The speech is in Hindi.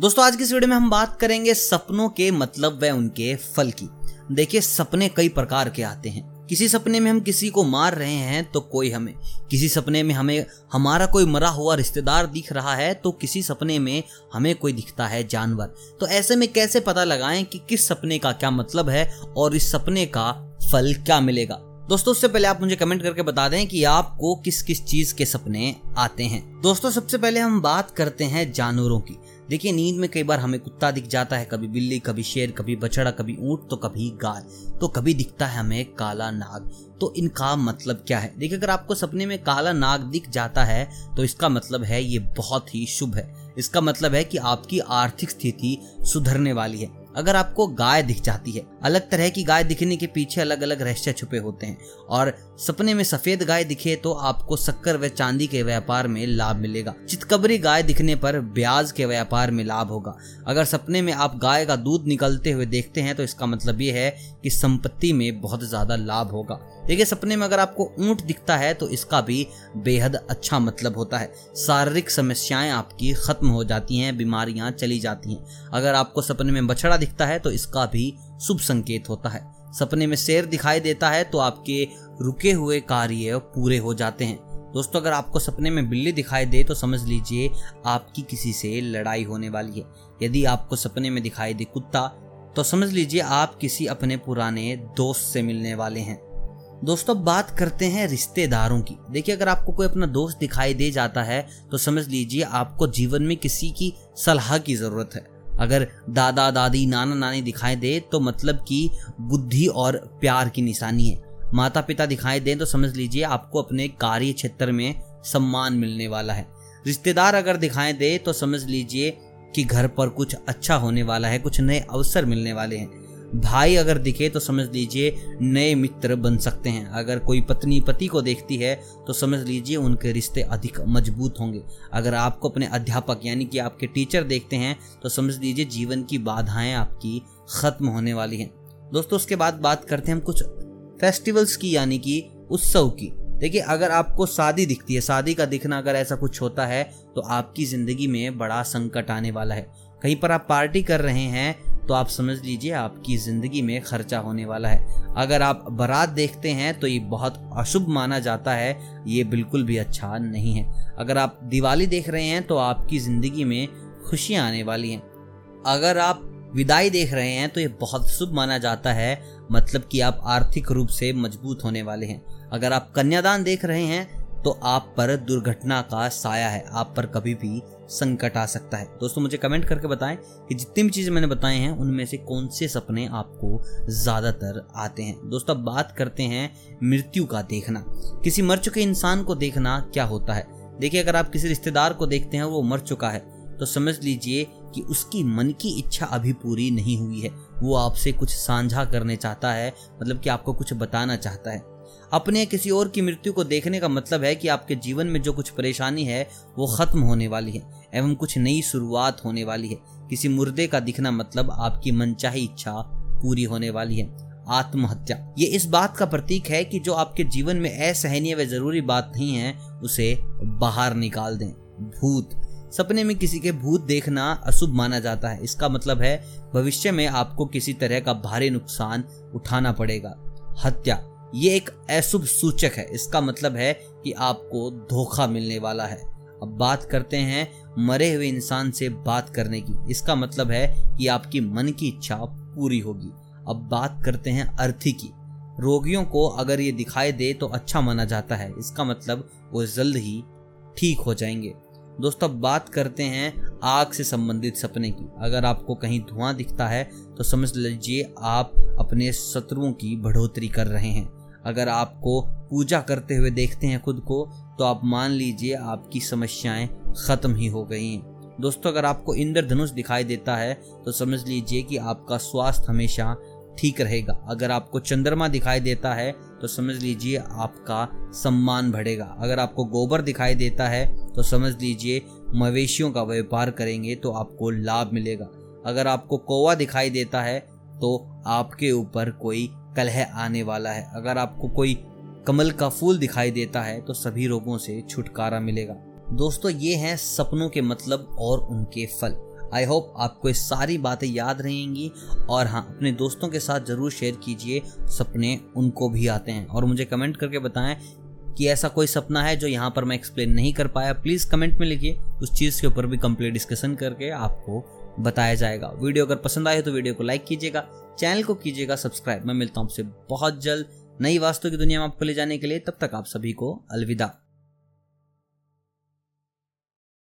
दोस्तों, आज की इस वीडियो में हम बात करेंगे सपनों के मतलब व उनके फल की। देखिए, सपने कई प्रकार के आते हैं। किसी सपने में हम किसी को मार रहे हैं तो कोई हमें। किसी सपने में हमें, हमारा कोई मरा हुआ रिश्तेदार दिख रहा है तो किसी सपने में हमें कोई दिखता है जानवर। तो ऐसे में कैसे पता लगाएँ कि किस सपने का क्या मतलब है और इस सपने का फल क्या मिलेगा? दोस्तों, उससे पहले आप मुझे कमेंट करके बता दें कि आपको किस किस चीज़ के सपने आते हैं। दोस्तों, सबसे पहले हम बात करते हैं जानवरों की। देखिए, नींद में कई बार हमें कुत्ता दिख जाता है, कभी बिल्ली, कभी शेर, कभी बछड़ा, कभी ऊँट तो कभी गाय तो कभी दिखता है हमें काला नाग। तो इनका मतलब क्या है? देखिए, अगर आपको सपने में काला नाग दिख जाता है तो इसका मतलब है ये बहुत ही शुभ है। इसका मतलब है कि आपकी आर्थिक स्थिति सुधरने वाली है। अगर आपको गाय दिख जाती है, अलग तरह की गाय दिखने के पीछे अलग अलग रहस्य छुपे होते हैं। और सपने में सफ़ेद गाय दिखे तो आपको शक्कर व चांदी के व्यापार में लाभ मिलेगा। चितकबरी गाय दिखने पर ब्याज के व्यापार में लाभ होगा। अगर सपने में आप गाय का दूध निकलते हुए देखते हैं तो इसका मतलब ये है कि संपत्ति में बहुत ज़्यादा लाभ होगा। देखिए, सपने में अगर आपको ऊँट दिखता है तो इसका भी बेहद अच्छा मतलब होता है। शारीरिक समस्याएँ आपकी खत्म हो जाती हैं, बीमारियाँ चली जाती हैं। अगर आपको सपने में बछड़ा दिखता है तो इसका भी शुभ संकेत होता है। सपने में शेर दिखाई देता है तो आपके रुके हुए कार्य पूरे हो जाते हैं। दोस्तों, अगर आपको सपने में बिल्ली दिखाई दे तो समझ लीजिए आपकी किसी से लड़ाई होने वाली है। यदि आपको सपने में दिखाई दे कुत्ता तो समझ लीजिए आप किसी अपने पुराने दोस्त से मिलने वाले हैं। दोस्तों, बात करते हैं रिश्तेदारों की। देखिए, अगर आपको कोई अपना दोस्त दिखाई दे जाता है तो समझ लीजिए आपको जीवन में किसी की सलाह की ज़रूरत है। अगर दादा, दादी, नाना, नानी दिखाई दे तो मतलब कि बुद्धि और प्यार की निशानी है। माता पिता दिखाई दें तो समझ लीजिए आपको अपने कार्य क्षेत्र में सम्मान मिलने वाला है। रिश्तेदार अगर दिखाई दे तो समझ लीजिए कि घर पर कुछ अच्छा होने वाला है, कुछ नए अवसर मिलने वाले हैं। भाई अगर दिखे तो समझ लीजिए नए मित्र बन सकते हैं। अगर कोई पत्नी पति को देखती है तो समझ लीजिए उनके रिश्ते अधिक मज़बूत होंगे। अगर आपको अपने अध्यापक यानी कि आपके टीचर देखते हैं तो समझ लीजिए जीवन की बाधाएँ आपकी खत्म होने वाली हैं। दोस्तों, उसके बाद बात करते हैं हम कुछ फेस्टिवल्स की यानी कि उत्सव की। देखिए, अगर आपको शादी दिखती है, शादी का दिखना अगर ऐसा कुछ होता है तो आपकी ज़िंदगी में बड़ा संकट आने वाला है। कहीं पर आप पार्टी कर रहे हैं तो आप समझ लीजिए आपकी ज़िंदगी में खर्चा होने वाला है। अगर आप बारात देखते हैं तो ये बहुत अशुभ माना जाता है, ये बिल्कुल भी अच्छा नहीं है। अगर आप दिवाली देख रहे हैं तो आपकी ज़िंदगी में खुशियाँ आने वाली हैं। अगर आप विदाई देख रहे हैं तो ये बहुत शुभ माना जाता है मतलब कि आप आर्थिक रूप से मज़बूत होने वाले हैं। अगर आप कन्यादान देख रहे हैं तो आप पर दुर्घटना का साया है, आप पर कभी भी संकट आ सकता है। दोस्तों, मुझे कमेंट करके बताएँ कि जितनी भी चीज़ें मैंने बताए हैं, उनमें से कौन से सपने आपको ज़्यादातर आते हैं। दोस्तों, अब बात करते हैं मृत्यु का देखना। किसी मर चुके इंसान को देखना क्या होता है? देखिए, अगर आप किसी रिश्तेदार को देखते हैं, वो मर चुका है तो समझ लीजिए कि उसकी मन की इच्छा अभी पूरी नहीं हुई है। वो आपसे कुछ साझा करने चाहता है मतलब कि आपको कुछ बताना चाहता है। अपने किसी और की मृत्यु को देखने का मतलब है कि आपके जीवन में जो कुछ परेशानी है, वो खत्म होने वाली है, एवं कुछ नई शुरुआत होने वाली है। किसी मुर्दे का दिखना मतलब आपकी मनचाही इच्छा पूरी होने वाली है, आत्महत्या। ये इस बात का प्रतीक है कि जो आपके जीवन में असहनीय व ज़रूरी बात नहीं है, उसे बाहर निकाल दें। भूत। सपने में किसी के भूत देखना अशुभ माना जाता है। इसका मतलब है, भविष्य में आपको किसी तरह का भारी नुकसान उठाना पड़ेगा। हत्या। ये एक अशुभ सूचक है। इसका मतलब है कि आपको धोखा मिलने वाला है। अब बात करते हैं मरे हुए इंसान से बात करने की। इसका मतलब है कि आपकी मन की इच्छा पूरी होगी। अब बात करते हैं अर्थी की। रोगियों को अगर ये दिखाई दे तो अच्छा माना जाता है। इसका मतलब वो जल्द ही ठीक हो जाएँगे। दोस्तों बात करते हैं आग से संबंधित सपने की। अगर आपको कहीं धुआँ दिखता है तो समझ लीजिए आप अपने शत्रुओं की बढ़ोतरी कर रहे हैं। अगर आपको पूजा करते हुए देखते हैं खुद को तो आप मान लीजिए आपकी समस्याएँ खत्म ही हो गई हैं। दोस्तों, अगर आपको इंद्रधनुष दिखाई देता है तो समझ लीजिए कि आपका स्वास्थ्य हमेशा ठीक रहेगा। अगर आपको चंद्रमा दिखाई देता है तो समझ लीजिए आपका सम्मान बढ़ेगा। अगर आपको गोबर दिखाई देता है तो समझ लीजिए मवेशियों का व्यापार करेंगे तो आपको लाभ मिलेगा। अगर आपको कौवा दिखाई देता है तो आपके ऊपर कोई कलह आने वाला है। अगर आपको कोई कमल का फूल दिखाई देता है तो सभी रोगों से छुटकारा मिलेगा। दोस्तों, ये हैं सपनों के मतलब और उनके फल। आई होप आपको ये सारी बातें याद रहेंगी और हाँ अपने दोस्तों के साथ ज़रूर शेयर कीजिए सपने, उनको भी आते हैं। और मुझे कमेंट करके बताएँ कि ऐसा कोई सपना है जो यहाँ पर मैं एक्सप्लेन नहीं कर पाया। प्लीज़ कमेंट में लिखिए, उस चीज़ के ऊपर भी कंप्लीट डिस्कशन करके आपको बताया जाएगा। वीडियो अगर पसंद आए तो वीडियो को लाइक कीजिएगा, चैनल को कीजिएगा, सब्सक्राइब। मैं मिलता हूँ आपसे बहुत जल्द नई वास्तु की दुनिया में आपको ले जाने के लिए। तब तक आप सभी को अलविदा।